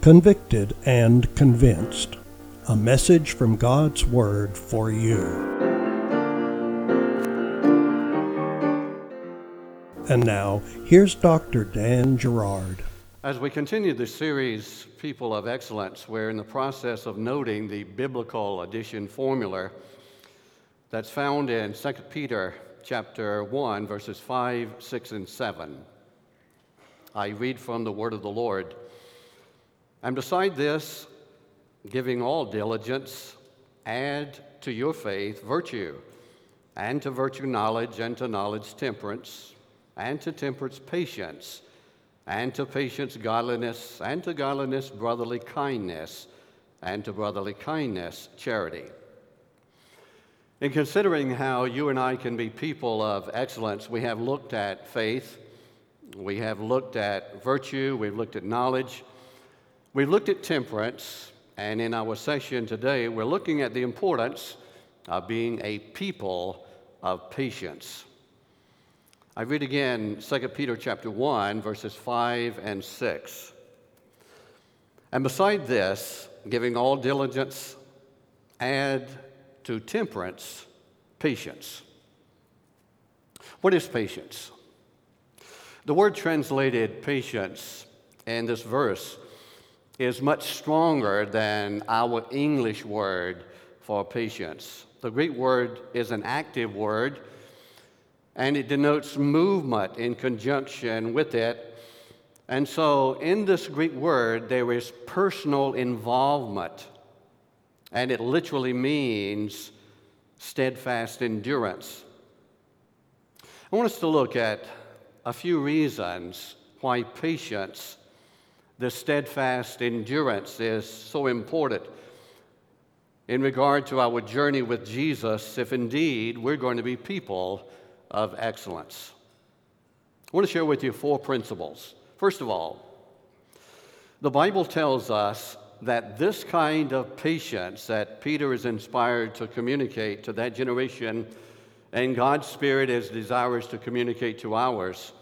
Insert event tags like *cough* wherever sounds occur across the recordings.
convicted, and convinced. A message from God's Word for you. And now, here's Dr. Dan Gerard. As we continue the series, People of Excellence, we're in the process of noting the biblical addition formula that's found in 2 Peter chapter 1, verses 5, 6, and 7. I read from the word of the Lord. And beside this, giving all diligence, add to your faith virtue, and to virtue knowledge, and to knowledge temperance, and to temperance patience, and to patience godliness, and to godliness brotherly kindness, and to brotherly kindness charity. In considering how you and I can be people of excellence, we have looked at faith, we have looked at virtue, we've looked at knowledge, We've looked at temperance, and in our session today, we're looking at the importance of being a people of patience. I read again 2 Peter chapter 1, verses 5 and 6. And beside this, giving all diligence, add to temperance patience. What is patience? The word translated patience in this verse is much stronger than our English word for patience. The Greek word is an active word, and it denotes movement in conjunction with it. And so, in this Greek word, there is personal involvement, and it literally means steadfast endurance. I want us to look at a few reasons why patience the steadfast endurance is so important in regard to our journey with Jesus if indeed we're going to be people of excellence. I want to share with you four principles. First of all, the Bible tells us that this kind of patience that Peter is inspired to communicate to that generation and God's Spirit is desirous to communicate to ours,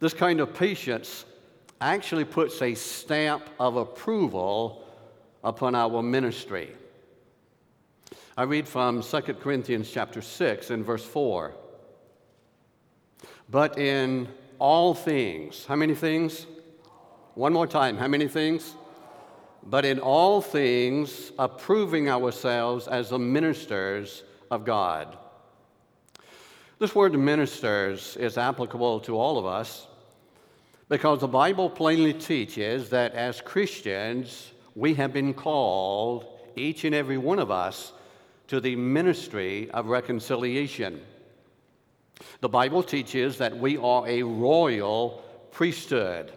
this kind of patience actually puts a stamp of approval upon our ministry. I read from 2 Corinthians chapter 6 and verse 4. But in all things, how many things? One more time, how many things? But in all things, approving ourselves as the ministers of God. This word ministers is applicable to all of us because the Bible plainly teaches that as Christians, we have been called, each and every one of us, to the ministry of reconciliation. The Bible teaches that we are a royal priesthood,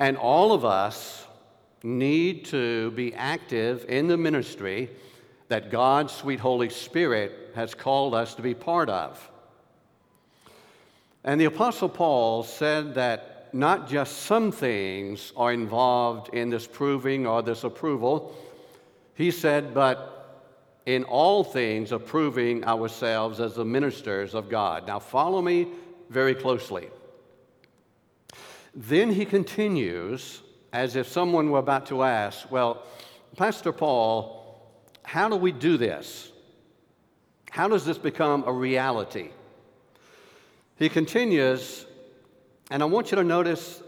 and all of us need to be active in the ministry that God's sweet Holy Spirit has called us to be part of. And the Apostle Paul said that not just some things are involved in this proving or this approval. He said, but in all things approving ourselves as the ministers of God. Now, follow me very closely. Then he continues as if someone were about to ask, Well, Pastor Paul, how do we do this? How does this become a reality? He continues and I want you to notice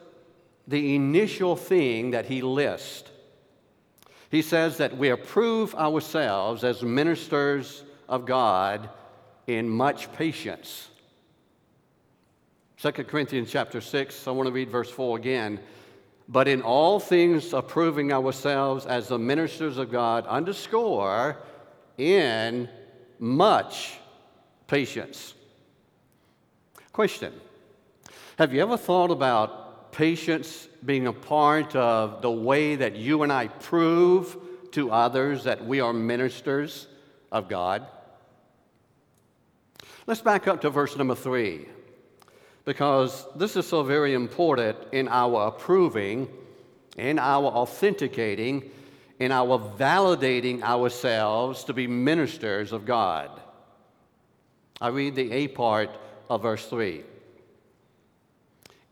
the initial thing that he lists. He says that we approve ourselves as ministers of God in much patience. 2 Corinthians chapter 6, I want to read verse 4 again. But in all things approving ourselves as the ministers of God, underscore in much patience. Question have you ever thought about patience being a part of the way that you and I prove to others that we are ministers of God? Let's back up to verse number three, because this is so very important in our approving, in our authenticating, in our validating ourselves to be ministers of God. I read the A part of verse 3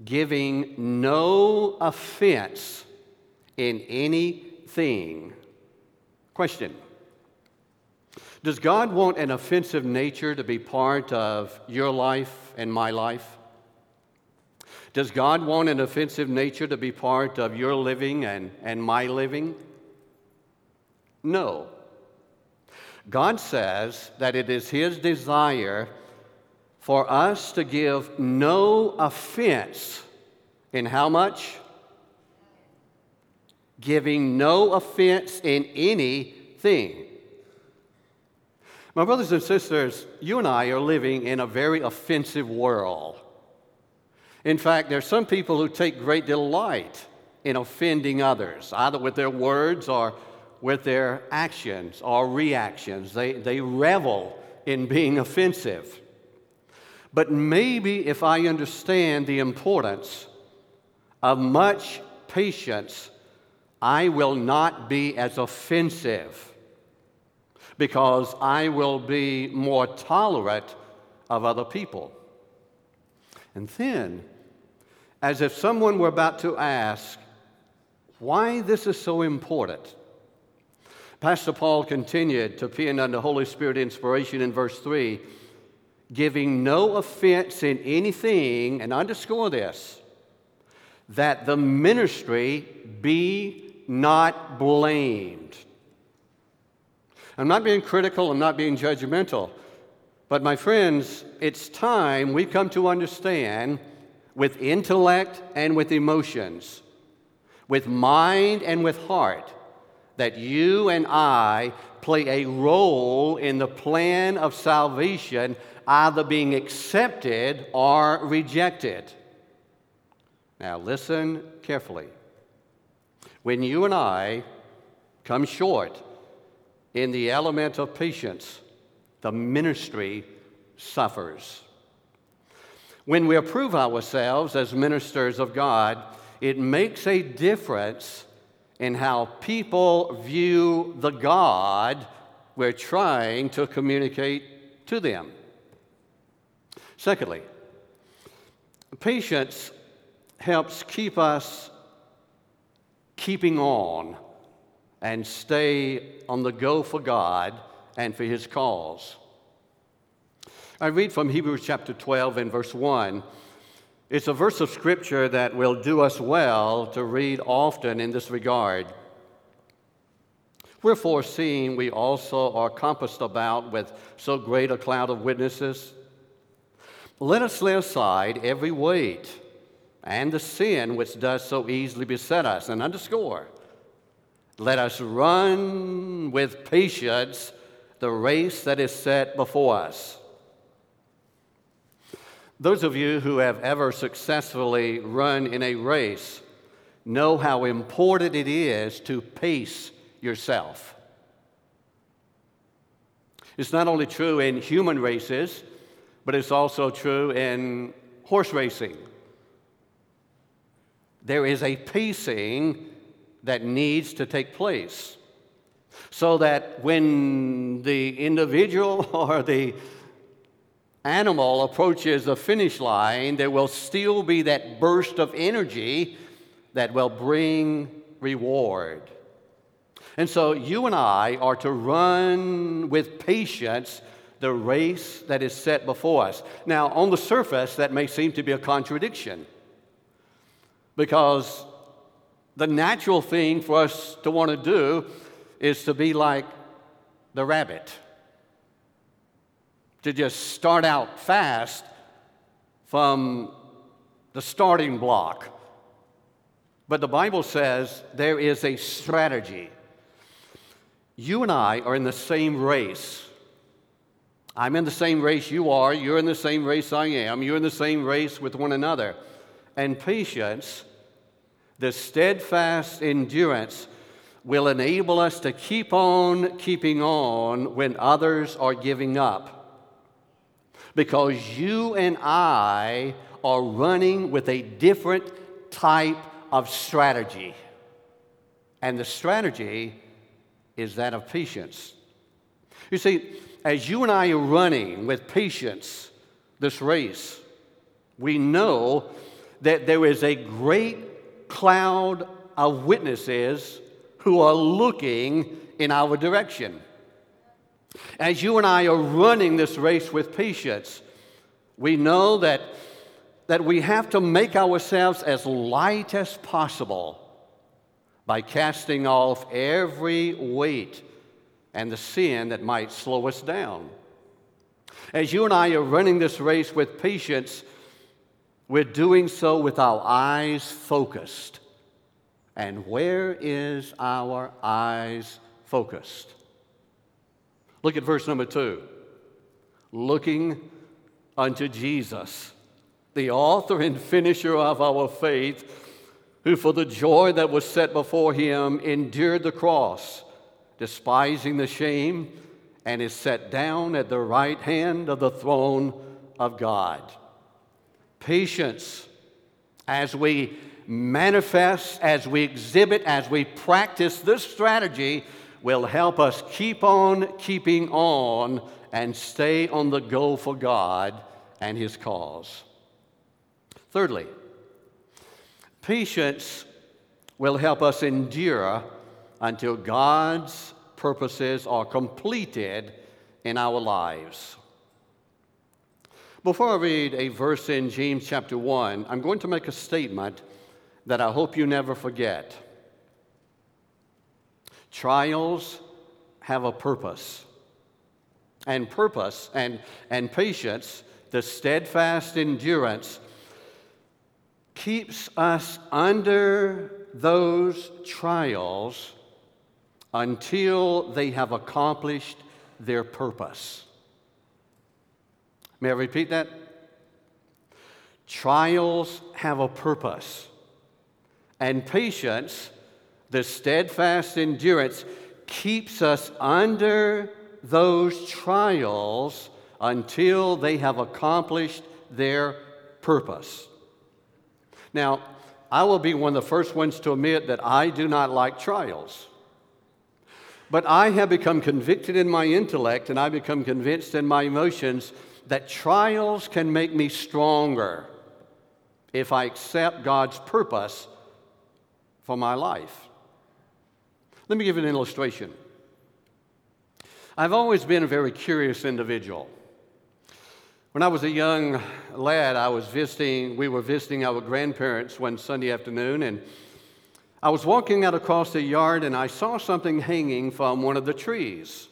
giving no offense in anything. Question Does God want an offensive nature to be part of your life and my life? Does God want an offensive nature to be part of your living and, and my living? No. God says that it is His desire for us to give no offense in how much? Giving no offense in anything. My brothers and sisters, you and I are living in a very offensive world. In fact, there are some people who take great delight in offending others, either with their words or with their actions or reactions. They, they revel in being offensive. But maybe if I understand the importance of much patience, I will not be as offensive because I will be more tolerant of other people. And then, as if someone were about to ask why this is so important, Pastor Paul continued to pen under Holy Spirit inspiration in verse 3 giving no offense in anything, and underscore this, that the ministry be not blamed. I'm not being critical, I'm not being judgmental, but my friends, it's time we come to understand with intellect and with emotions, with mind and with heart, that you and I play a role in the plan of salvation, either being accepted or rejected. Now, listen carefully. When you and I come short in the element of patience, the ministry suffers. When we approve ourselves as ministers of God, it makes a difference in how people view the God we're trying to communicate to them. Secondly, patience helps keep us keeping on and stay on the go for God and for His cause. I read from Hebrews chapter 12 and verse 1. It's a verse of scripture that will do us well to read often in this regard. Wherefore, seeing we also are compassed about with so great a cloud of witnesses, let us lay aside every weight and the sin which does so easily beset us. And underscore, let us run with patience the race that is set before us those of you who have ever successfully run in a race know how important it is to pace yourself. It's not only true in human races, but it's also true in horse racing. There is a pacing that needs to take place so that when the individual *laughs* or the animal approaches the finish line, there will still be that burst of energy that will bring reward. And so you and I are to run with patience the race that is set before us. Now, on the surface, that may seem to be a contradiction because the natural thing for us to want to do is to be like the rabbit to just start out fast from the starting block. But the Bible says there is a strategy. You and I are in the same race. I'm in the same race you are. You're in the same race I am. You're in the same race with one another. And patience, the steadfast endurance, will enable us to keep on keeping on when others are giving up because you and I are running with a different type of strategy. And the strategy is that of patience. You see, as you and I are running with patience this race, we know that there is a great cloud of witnesses who are looking in our direction. As you and I are running this race with patience, we know that, that we have to make ourselves as light as possible by casting off every weight and the sin that might slow us down. As you and I are running this race with patience, we're doing so with our eyes focused. And where is our eyes focused? Look at verse number two. Looking unto Jesus, the author and finisher of our faith, who for the joy that was set before him endured the cross, despising the shame, and is set down at the right hand of the throne of God. Patience as we manifest, as we exhibit, as we practice this strategy will help us keep on keeping on and stay on the go for God and His cause. Thirdly, patience will help us endure until God's purposes are completed in our lives. Before I read a verse in James chapter 1, I'm going to make a statement that I hope you never forget. Trials have a purpose. And purpose and, and patience, the steadfast endurance, keeps us under those trials until they have accomplished their purpose. May I repeat that? Trials have a purpose, and patience the steadfast endurance keeps us under those trials until they have accomplished their purpose. Now, I will be one of the first ones to admit that I do not like trials. But I have become convicted in my intellect and I become convinced in my emotions that trials can make me stronger if I accept God's purpose for my life. Let me give you an illustration. I've always been a very curious individual. When I was a young lad, I was visiting, we were visiting our grandparents one Sunday afternoon, and I was walking out across the yard and I saw something hanging from one of the trees.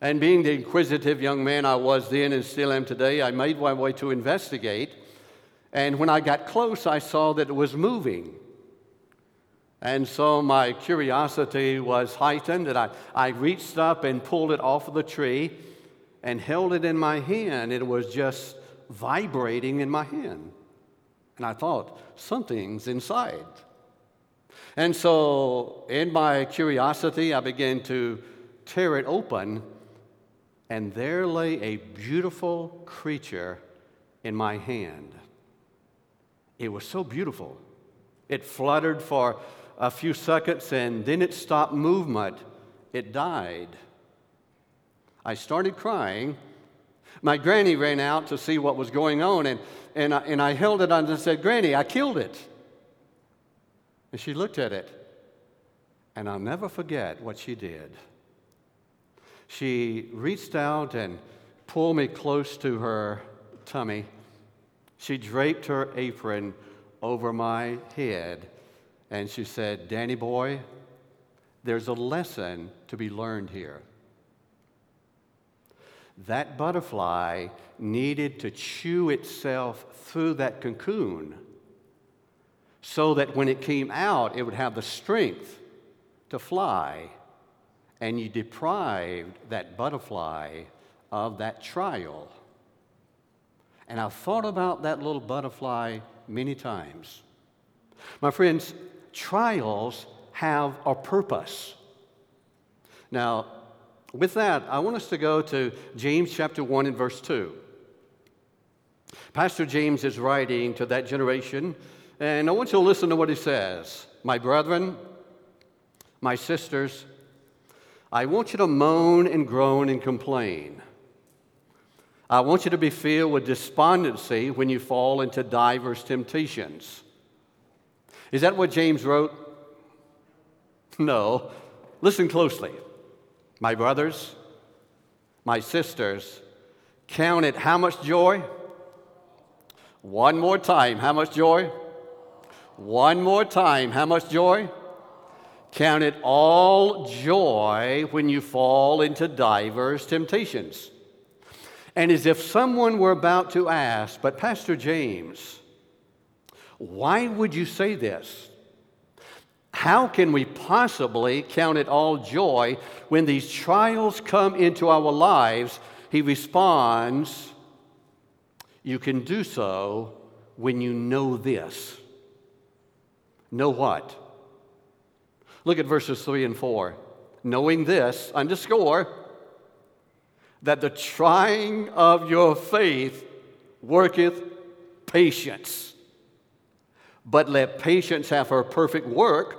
And being the inquisitive young man I was then and still am today, I made my way to investigate. And when I got close, I saw that it was moving. And so my curiosity was heightened, and I, I reached up and pulled it off of the tree and held it in my hand. It was just vibrating in my hand. And I thought, something's inside. And so, in my curiosity, I began to tear it open, and there lay a beautiful creature in my hand. It was so beautiful. It fluttered for a few seconds and then it stopped movement. It died. I started crying. My granny ran out to see what was going on, and, and, I, and I held it and said, Granny, I killed it. And she looked at it, and I'll never forget what she did. She reached out and pulled me close to her tummy. She draped her apron over my head and she said, Danny boy, there's a lesson to be learned here. That butterfly needed to chew itself through that cocoon so that when it came out, it would have the strength to fly. And you deprived that butterfly of that trial. And I've thought about that little butterfly many times. My friends, trials have a purpose. Now, with that, I want us to go to James chapter 1 and verse 2. Pastor James is writing to that generation, and I want you to listen to what he says. My brethren, my sisters, I want you to moan and groan and complain. I want you to be filled with despondency when you fall into divers temptations is that what James wrote? *laughs* No. Listen closely. My brothers, my sisters, count it how much joy? One more time, how much joy? One more time, how much joy? Count it all joy when you fall into diverse temptations. And as if someone were about to ask, but Pastor James, why would you say this? How can we possibly count it all joy when these trials come into our lives? He responds, You can do so when you know this. Know what? Look at verses 3 and 4. Knowing this, underscore, that the trying of your faith worketh patience. But let patience have her perfect work,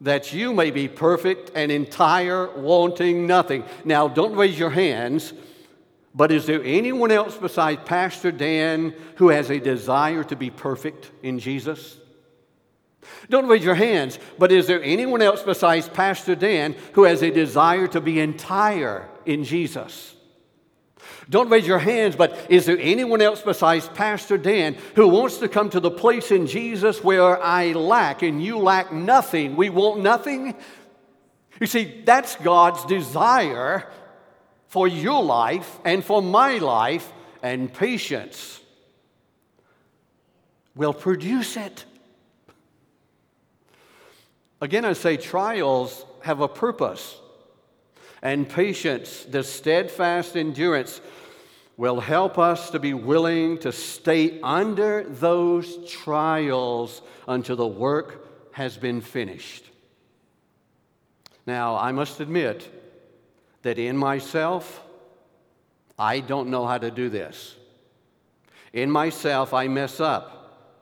that you may be perfect and entire, wanting nothing. Now, don't raise your hands, but is there anyone else besides Pastor Dan who has a desire to be perfect in Jesus? Don't raise your hands, but is there anyone else besides Pastor Dan who has a desire to be entire in Jesus? Don't raise your hands, but is there anyone else besides Pastor Dan who wants to come to the place in Jesus where I lack and you lack nothing? We want nothing? You see, that's God's desire for your life and for my life, and patience will produce it. Again, I say trials have a purpose, and patience, the steadfast endurance, will help us to be willing to stay under those trials until the work has been finished. Now, I must admit that in myself, I don't know how to do this. In myself, I mess up.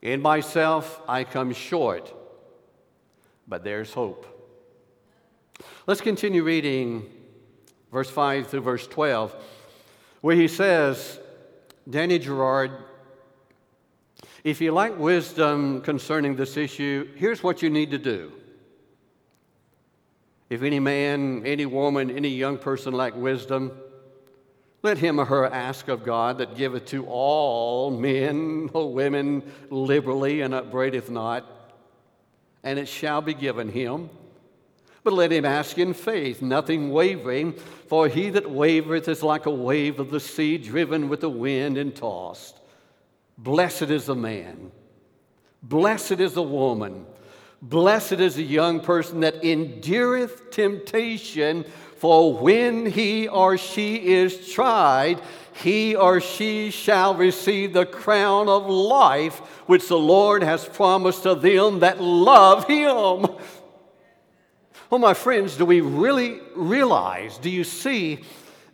In myself, I come short but there's hope. Let's continue reading verse 5 through verse 12, where he says, Danny Gerard, if you like wisdom concerning this issue, here's what you need to do. If any man, any woman, any young person lack wisdom, let him or her ask of God that giveth to all men or women liberally and upbraideth not and it shall be given him. But let him ask in faith, nothing wavering, for he that wavereth is like a wave of the sea driven with the wind and tossed. Blessed is the man, blessed is the woman, blessed is the young person that endureth temptation, for when he or she is tried, he or she shall receive the crown of life which the Lord has promised to them that love him. Well, my friends, do we really realize, do you see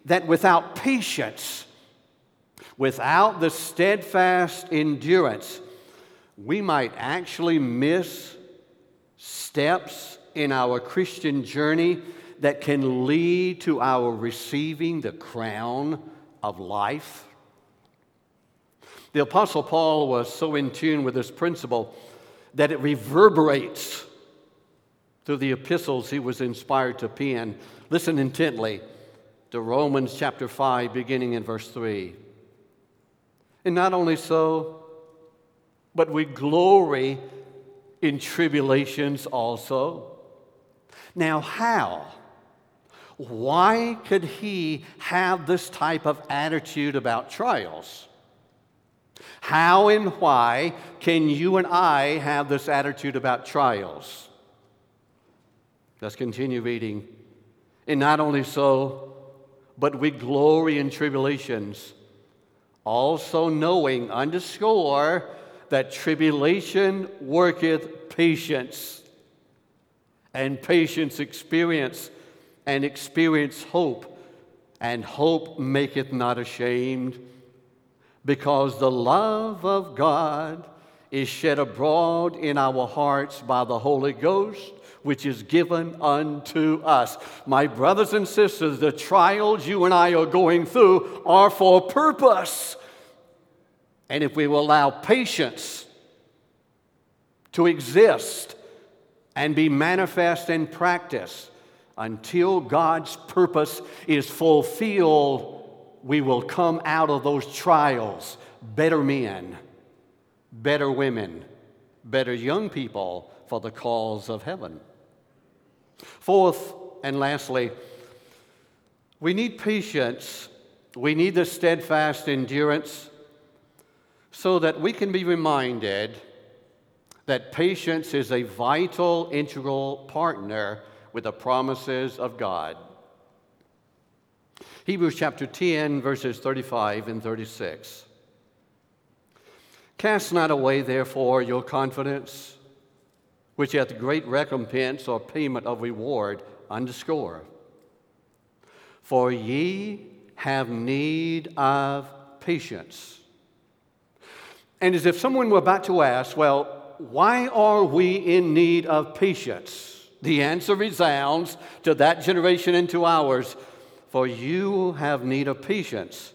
that without patience, without the steadfast endurance, we might actually miss steps in our Christian journey that can lead to our receiving the crown of life. The Apostle Paul was so in tune with this principle that it reverberates through the epistles he was inspired to pen. Listen intently to Romans chapter 5, beginning in verse 3. And not only so, but we glory in tribulations also. Now, how? Why could he have this type of attitude about trials? How and why can you and I have this attitude about trials? Let's continue reading. And not only so, but we glory in tribulations, also knowing, underscore, that tribulation worketh patience, and patience experience and experience hope, and hope maketh not ashamed, because the love of God is shed abroad in our hearts by the Holy Ghost, which is given unto us. My brothers and sisters, the trials you and I are going through are for purpose. And if we will allow patience to exist and be manifest in practice until God's purpose is fulfilled. We will come out of those trials better men, better women, better young people for the cause of heaven. Fourth and lastly, we need patience. We need the steadfast endurance so that we can be reminded that patience is a vital, integral partner with the promises of God. Hebrews chapter 10, verses 35 and 36. Cast not away, therefore, your confidence, which hath great recompense or payment of reward, underscore. For ye have need of patience. And as if someone were about to ask, well, why are we in need of patience? The answer resounds to that generation and to ours For you have need of patience,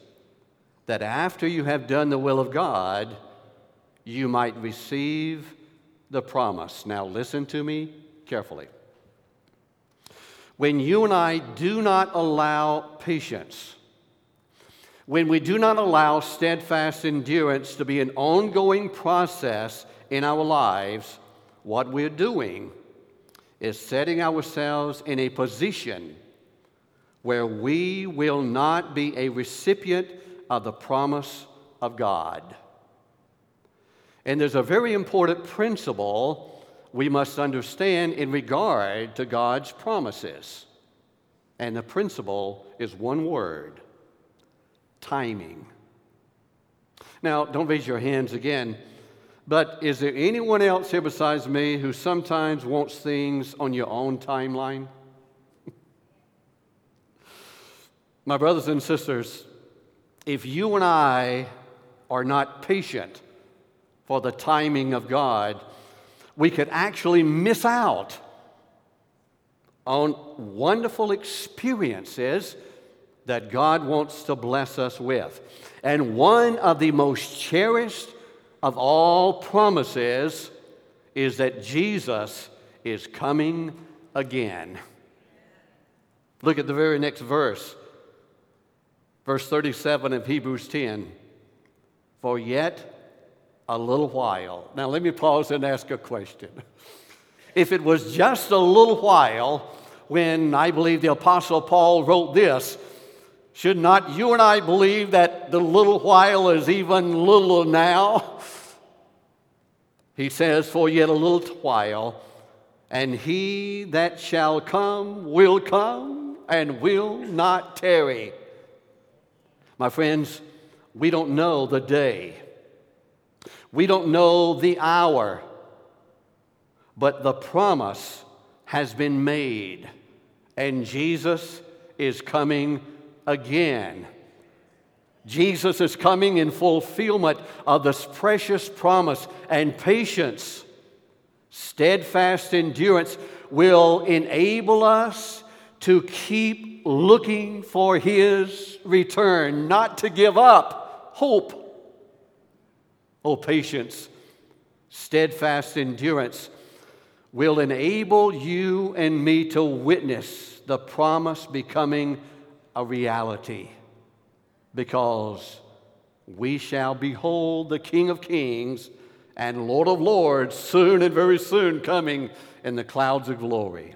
that after you have done the will of God, you might receive the promise. Now, listen to me carefully. When you and I do not allow patience, when we do not allow steadfast endurance to be an ongoing process in our lives, what we're doing is setting ourselves in a position where we will not be a recipient of the promise of God. And there's a very important principle we must understand in regard to God's promises. And the principle is one word timing. Now, don't raise your hands again, but is there anyone else here besides me who sometimes wants things on your own timeline? *laughs* My brothers and sisters, if you and I are not patient for the timing of God, we could actually miss out on wonderful experiences that God wants to bless us with. And one of the most cherished of all promises is that Jesus is coming again. Look at the very next verse, verse 37 of Hebrews 10. For yet a little while. Now, let me pause and ask a question. *laughs* If it was just a little while when I believe the Apostle Paul wrote this, should not you and I believe that the little while is even little now? *laughs* He says, For yet a little while, and he that shall come will come and will not tarry. My friends, we don't know the day we don't know the hour, but the promise has been made, and Jesus is coming again. Jesus is coming in fulfillment of this precious promise, and patience, steadfast endurance will enable us to keep looking for His return, not to give up hope. Oh, patience, steadfast endurance will enable you and me to witness the promise becoming a reality because we shall behold the King of Kings and Lord of Lords soon and very soon coming in the clouds of glory.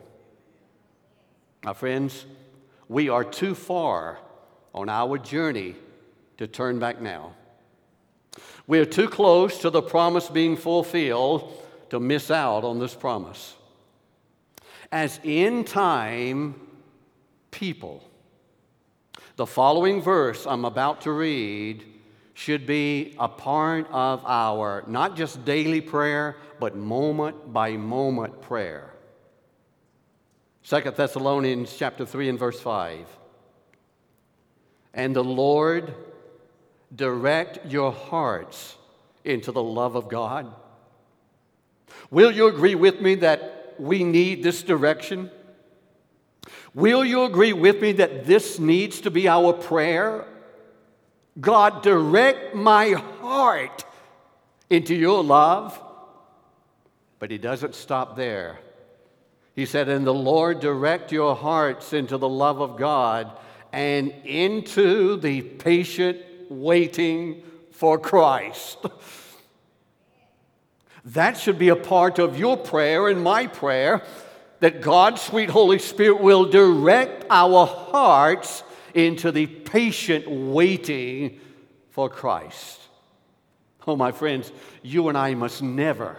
My friends, we are too far on our journey to turn back now. We are too close to the promise being fulfilled to miss out on this promise. As in time people, the following verse I'm about to read should be a part of our not just daily prayer, but moment by moment prayer. 2 Thessalonians chapter 3 and verse 5. And the Lord direct your hearts into the love of God. Will you agree with me that we need this direction? Will you agree with me that this needs to be our prayer? God, direct my heart into your love. But he doesn't stop there. He said, And the Lord direct your hearts into the love of God and into the patient waiting for Christ. That should be a part of your prayer and my prayer that God's sweet Holy Spirit will direct our hearts into the patient waiting for Christ. Oh, my friends, you and I must never,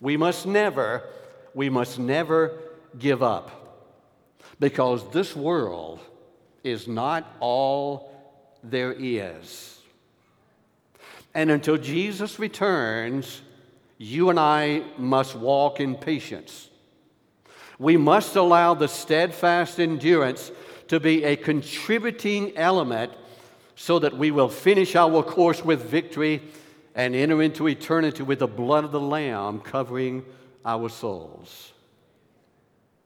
we must never, we must never give up because this world is not all there is. And until Jesus returns, you and I must walk in patience. We must allow the steadfast endurance to be a contributing element so that we will finish our course with victory and enter into eternity with the blood of the Lamb covering our souls.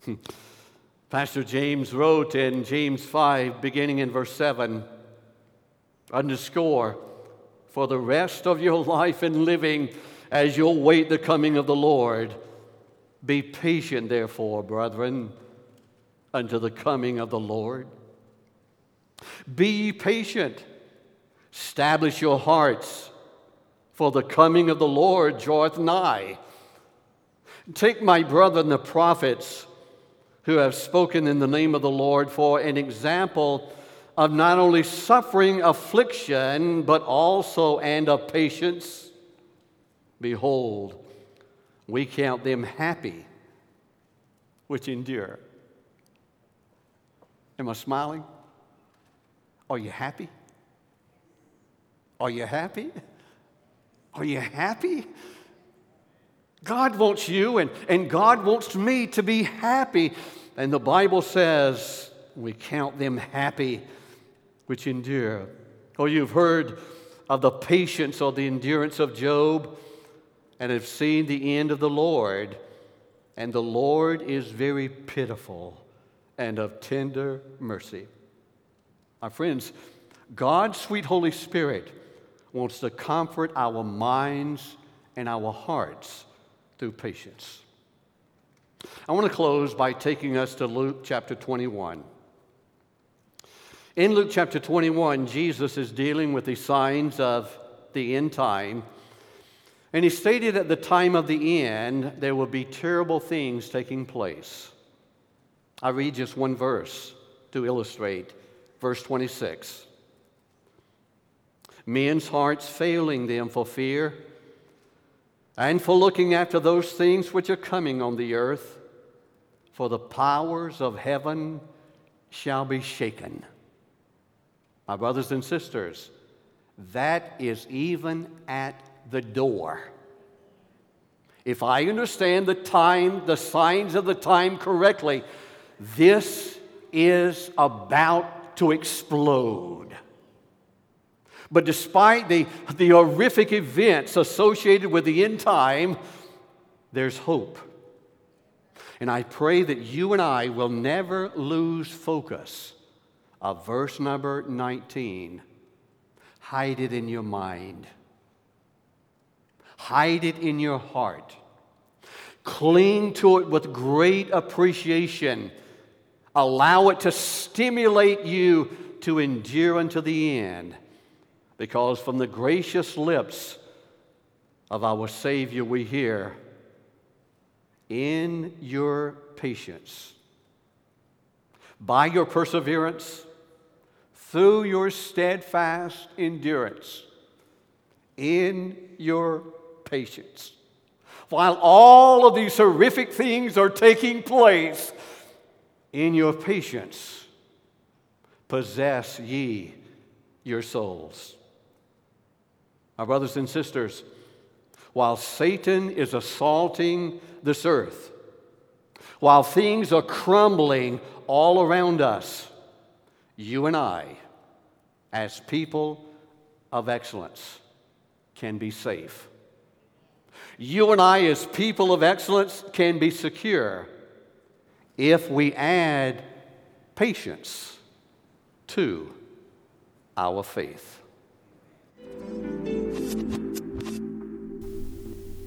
*laughs* Pastor James wrote in James 5, beginning in verse 7, underscore, for the rest of your *laughs* life and living, as you'll wait the coming of the Lord. Be patient, therefore, brethren, unto the coming of the Lord. Be patient. Establish your hearts, for the coming of the Lord draweth nigh. Take my brethren, the prophets, who have spoken in the name of the Lord, for an example of not only suffering affliction, but also and of patience Behold, we count them happy which endure. Am I smiling? Are you happy? Are you happy? Are you happy? God wants you and, and God wants me to be happy. And the Bible says we count them happy which endure. Oh, you've heard of the patience or the endurance of Job and have seen the end of the Lord, and the Lord is very pitiful and of tender mercy. My friends, God's sweet Holy Spirit wants to comfort our minds and our hearts through patience. I want to close by taking us to Luke chapter 21. In Luke chapter 21, Jesus is dealing with the signs of the end time and he stated at the time of the end, there will be terrible things taking place. I read just one verse to illustrate. Verse 26. Men's hearts failing them for fear and for looking after those things which are coming on the earth, for the powers of heaven shall be shaken. My brothers and sisters, that is even at the door. If I understand the time, the signs of the time correctly, this is about to explode. But despite the, the horrific events associated with the end time, there's hope. And I pray that you and I will never lose focus of verse number 19. Hide it in your mind. Hide it in your heart. Cling to it with great appreciation. Allow it to stimulate you to endure unto the end. Because from the gracious lips of our Savior we hear, in your patience, by your perseverance, through your steadfast endurance, in your patience. While all of these horrific things are taking place, in your patience, possess ye your souls. My brothers and sisters, while Satan is assaulting this earth, while things are crumbling all around us, you and I, as people of excellence, can be safe. You and I, as people of excellence, can be secure if we add patience to our faith.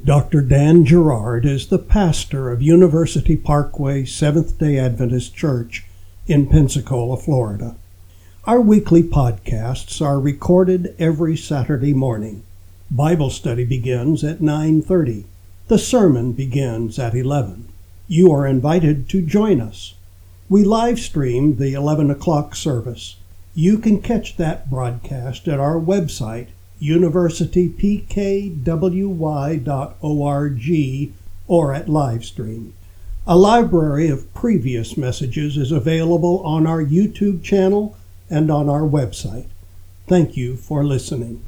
Dr. Dan Gerard is the pastor of University Parkway Seventh day Adventist Church in Pensacola, Florida. Our weekly podcasts are recorded every Saturday morning. Bible study begins at 9:30. The sermon begins at 11. You are invited to join us. We live stream the 11 o'clock service. You can catch that broadcast at our website universitypkwy.org or at Livestream. A library of previous messages is available on our YouTube channel and on our website. Thank you for listening.